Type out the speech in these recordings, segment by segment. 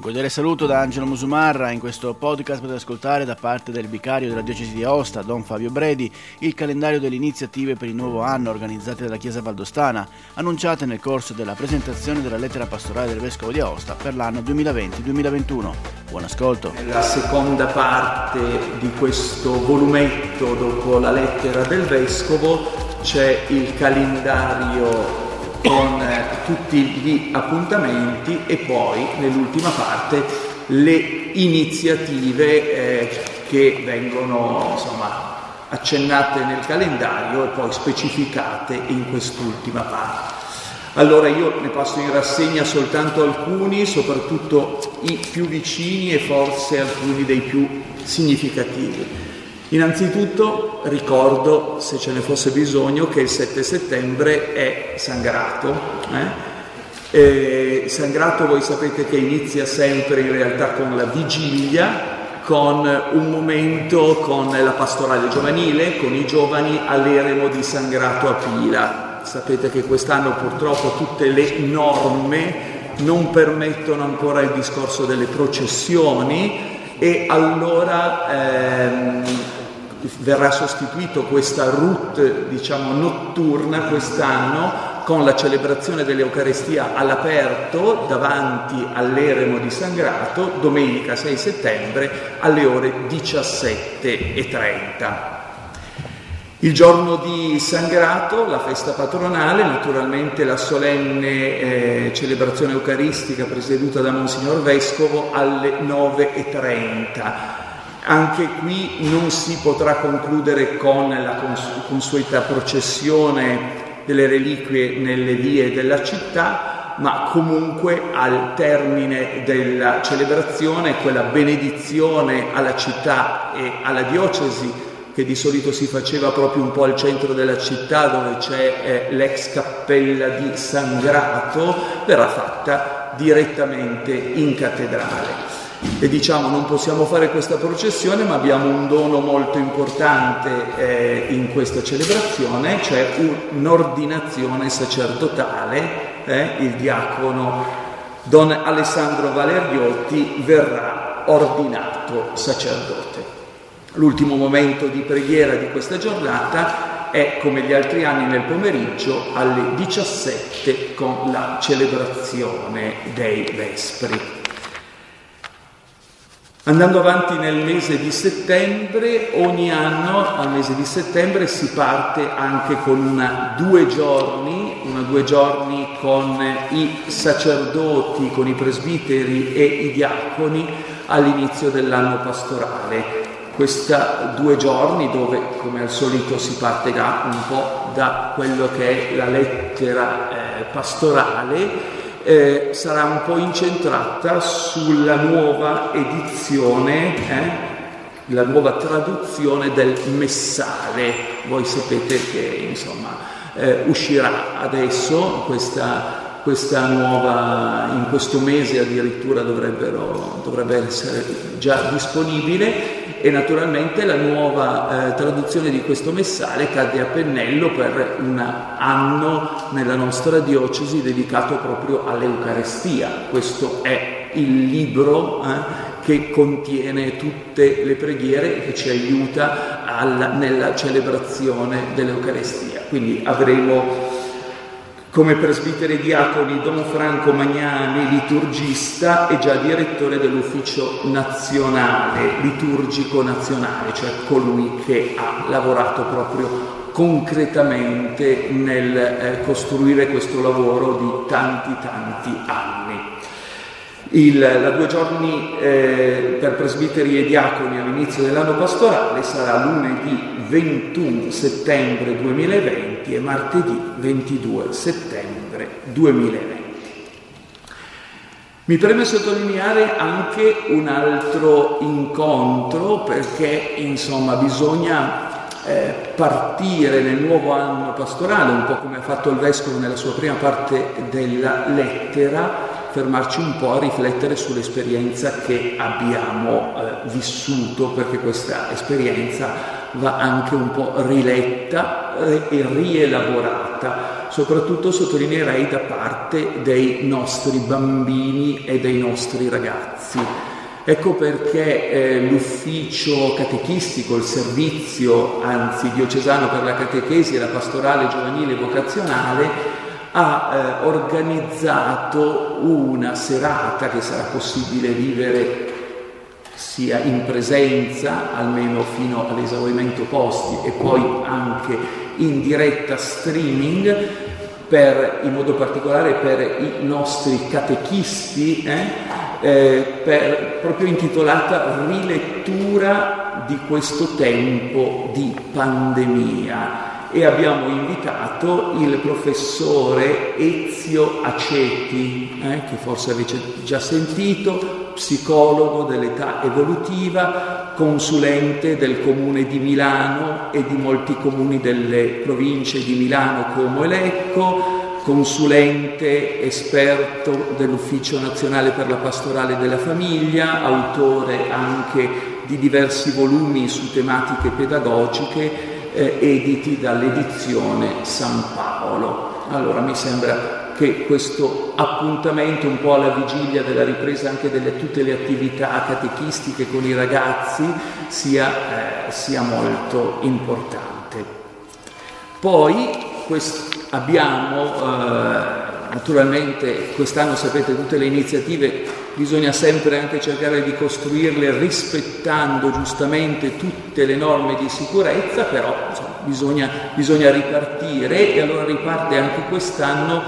Un cordiale saluto da Angelo Musumarra. In questo podcast potete ascoltare da parte del vicario della diocesi di Aosta, Don Fabio Bredi, il calendario delle iniziative per il nuovo anno organizzate dalla Chiesa Valdostana, annunciate nel corso della presentazione della lettera pastorale del Vescovo di Aosta per l'anno 2020-2021. Buon ascolto. Nella seconda parte di questo volumetto, dopo la lettera del Vescovo, c'è il calendario con eh, tutti gli appuntamenti e poi nell'ultima parte le iniziative eh, che vengono insomma, accennate nel calendario e poi specificate in quest'ultima parte. Allora io ne passo in rassegna soltanto alcuni, soprattutto i più vicini e forse alcuni dei più significativi. Innanzitutto ricordo, se ce ne fosse bisogno, che il 7 settembre è San Grato. Eh? San Grato voi sapete che inizia sempre in realtà con la vigilia, con un momento con la pastorale giovanile, con i giovani all'eremo di San Grato a Pila. Sapete che quest'anno purtroppo tutte le norme non permettono ancora il discorso delle processioni e allora ehm, verrà sostituito questa route diciamo, notturna quest'anno con la celebrazione dell'Eucarestia all'aperto davanti all'eremo di San Grato domenica 6 settembre alle ore 17.30. Il giorno di San Grato, la festa patronale, naturalmente la solenne eh, celebrazione eucaristica presieduta da Monsignor Vescovo alle 9.30. Anche qui non si potrà concludere con la consueta processione delle reliquie nelle vie della città, ma comunque al termine della celebrazione quella benedizione alla città e alla diocesi che di solito si faceva proprio un po' al centro della città dove c'è eh, l'ex cappella di San Grato, verrà fatta direttamente in cattedrale e diciamo non possiamo fare questa processione ma abbiamo un dono molto importante eh, in questa celebrazione, cioè un'ordinazione sacerdotale, eh, il diacono Don Alessandro Valeriotti verrà ordinato sacerdote. L'ultimo momento di preghiera di questa giornata è come gli altri anni nel pomeriggio alle 17 con la celebrazione dei Vespri. Andando avanti nel mese di settembre, ogni anno al mese di settembre si parte anche con una due giorni, una due giorni con i sacerdoti, con i presbiteri e i diaconi all'inizio dell'anno pastorale. Questa due giorni dove come al solito si parte un po' da quello che è la lettera eh, pastorale eh, sarà un po' incentrata sulla nuova edizione, eh, la nuova traduzione del Messale. Voi sapete che insomma eh, uscirà adesso questa questa nuova, in questo mese addirittura dovrebbe essere già disponibile e naturalmente la nuova eh, traduzione di questo messale cade a pennello per un anno nella nostra diocesi dedicato proprio all'Eucarestia. Questo è il libro eh, che contiene tutte le preghiere e che ci aiuta alla, nella celebrazione dell'Eucarestia. Quindi avremo come presbitere diaconi Don Franco Magnani, liturgista e già direttore dell'ufficio nazionale, liturgico nazionale, cioè colui che ha lavorato proprio concretamente nel eh, costruire questo lavoro di tanti tanti anni. Il, la due giorni eh, per presbiteri e diaconi all'inizio dell'anno pastorale sarà lunedì 21 settembre 2020 e martedì 22 settembre 2020. Mi preme sottolineare anche un altro incontro perché insomma bisogna eh, partire nel nuovo anno pastorale, un po' come ha fatto il Vescovo nella sua prima parte della lettera, fermarci un po' a riflettere sull'esperienza che abbiamo eh, vissuto, perché questa esperienza va anche un po' riletta eh, e rielaborata soprattutto sottolineerei da parte dei nostri bambini e dei nostri ragazzi. Ecco perché eh, l'ufficio catechistico, il servizio, anzi diocesano per la catechesi e la pastorale giovanile vocazionale, ha eh, organizzato una serata che sarà possibile vivere sia in presenza, almeno fino all'esaurimento posti, e poi anche in diretta streaming, per, in modo particolare per i nostri catechisti, eh, eh, per, proprio intitolata Rilettura di questo tempo di pandemia e abbiamo invitato il professore Ezio Aceti, eh, che forse avete già sentito, psicologo dell'età evolutiva, consulente del comune di Milano e di molti comuni delle province di Milano, Como e Lecco, consulente esperto dell'Ufficio Nazionale per la Pastorale della Famiglia, autore anche di diversi volumi su tematiche pedagogiche eh, editi dall'edizione San Paolo. Allora mi sembra che questo appuntamento un po' alla vigilia della ripresa anche di tutte le attività catechistiche con i ragazzi sia, eh, sia molto importante. Poi quest- abbiamo eh, naturalmente quest'anno sapete tutte le iniziative bisogna sempre anche cercare di costruirle rispettando giustamente tutte le norme di sicurezza, però insomma, bisogna, bisogna, ripartire e allora riparte anche quest'anno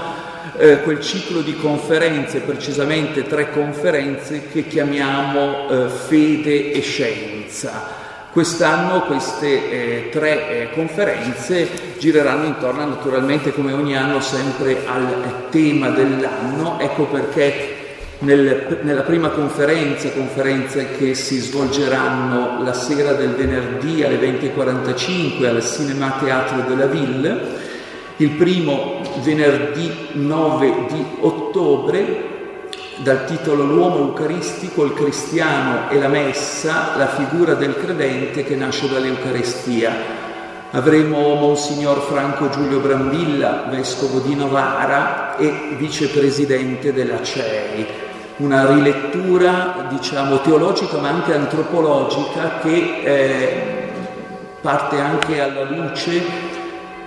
eh, quel ciclo di conferenze, precisamente tre conferenze che chiamiamo eh, fede e scienza. Quest'anno queste eh, tre eh, conferenze gireranno intorno naturalmente come ogni anno sempre al tema dell'anno, ecco perché nel, nella prima conferenza, conferenze che si svolgeranno la sera del venerdì alle 20.45 al Cinema Teatro della Ville, il primo venerdì 9 di ottobre dal titolo L'uomo eucaristico, il cristiano e la messa, la figura del credente che nasce dall'Eucarestia. Avremo Monsignor Franco Giulio Brambilla, vescovo di Novara e vicepresidente della CEI. Una rilettura, diciamo, teologica ma anche antropologica che eh, parte anche alla luce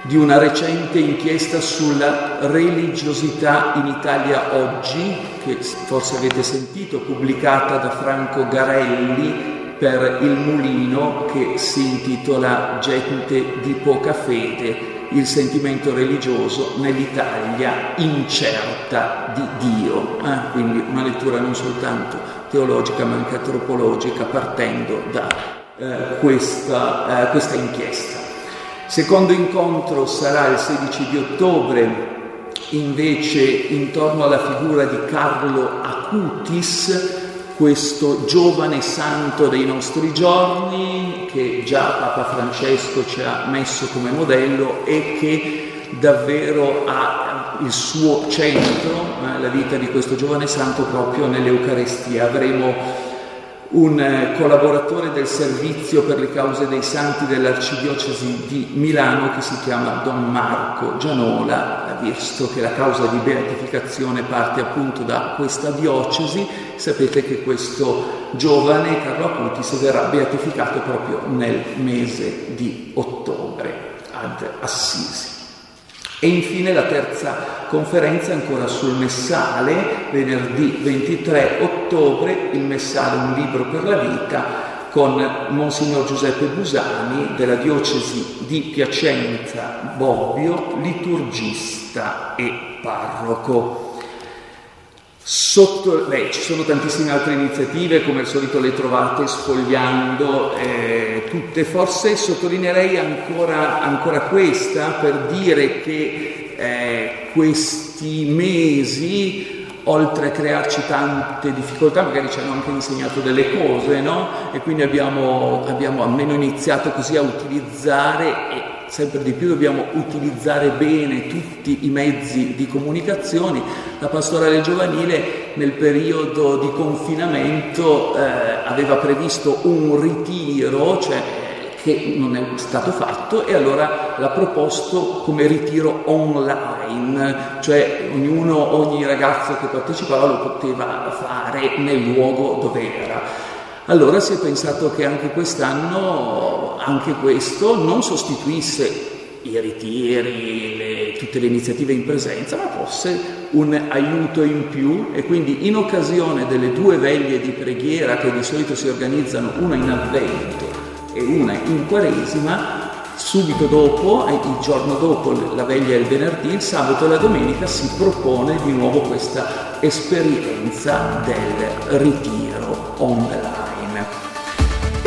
di una recente inchiesta sulla religiosità in Italia oggi, che forse avete sentito, pubblicata da Franco Garelli per Il Mulino, che si intitola Gente di poca fede, il sentimento religioso nell'Italia incerta di Dio. Eh? Quindi una lettura non soltanto teologica ma anche antropologica partendo da eh, questa, eh, questa inchiesta. Secondo incontro sarà il 16 di ottobre, invece intorno alla figura di Carlo Acutis, questo giovane santo dei nostri giorni che già Papa Francesco ci ha messo come modello e che davvero ha il suo centro, eh, la vita di questo giovane santo proprio nell'Eucarestia. Avremo un eh, collaboratore del servizio per le cause dei santi dell'arcidiocesi di Milano che si chiama Don Marco Gianola, visto che la causa di beatificazione parte appunto da questa diocesi, sapete che questo giovane Carlo Acutis verrà beatificato proprio nel mese di ottobre ad Assisi. E infine la terza conferenza ancora sul Messale, venerdì 23 ottobre, il Messale un libro per la vita con Monsignor Giuseppe Busani della diocesi di Piacenza Bobbio, liturgista e parroco. Sotto, beh, ci sono tantissime altre iniziative, come al solito le trovate sfogliando eh, tutte, forse sottolineerei ancora, ancora, questa per dire che eh, questi mesi, oltre a crearci tante difficoltà, magari ci hanno anche insegnato delle cose, no? E quindi abbiamo, abbiamo almeno iniziato così a utilizzare e sempre di più dobbiamo utilizzare bene tutti i mezzi di comunicazione. La pastorale giovanile nel periodo di confinamento eh, aveva previsto un ritiro, cioè che non è stato fatto e allora l'ha proposto come ritiro online, cioè ognuno, ogni ragazzo che partecipava lo poteva fare nel luogo dove era. Allora si è pensato che anche quest'anno anche questo non sostituisse i ritiri, le, tutte le iniziative in presenza, ma fosse un aiuto in più e quindi in occasione delle due veglie di preghiera che di solito si organizzano, una in avvento e una in quaresima, subito dopo, il giorno dopo la veglia è il venerdì, il sabato e la domenica si propone di nuovo questa esperienza del ritiro. Ed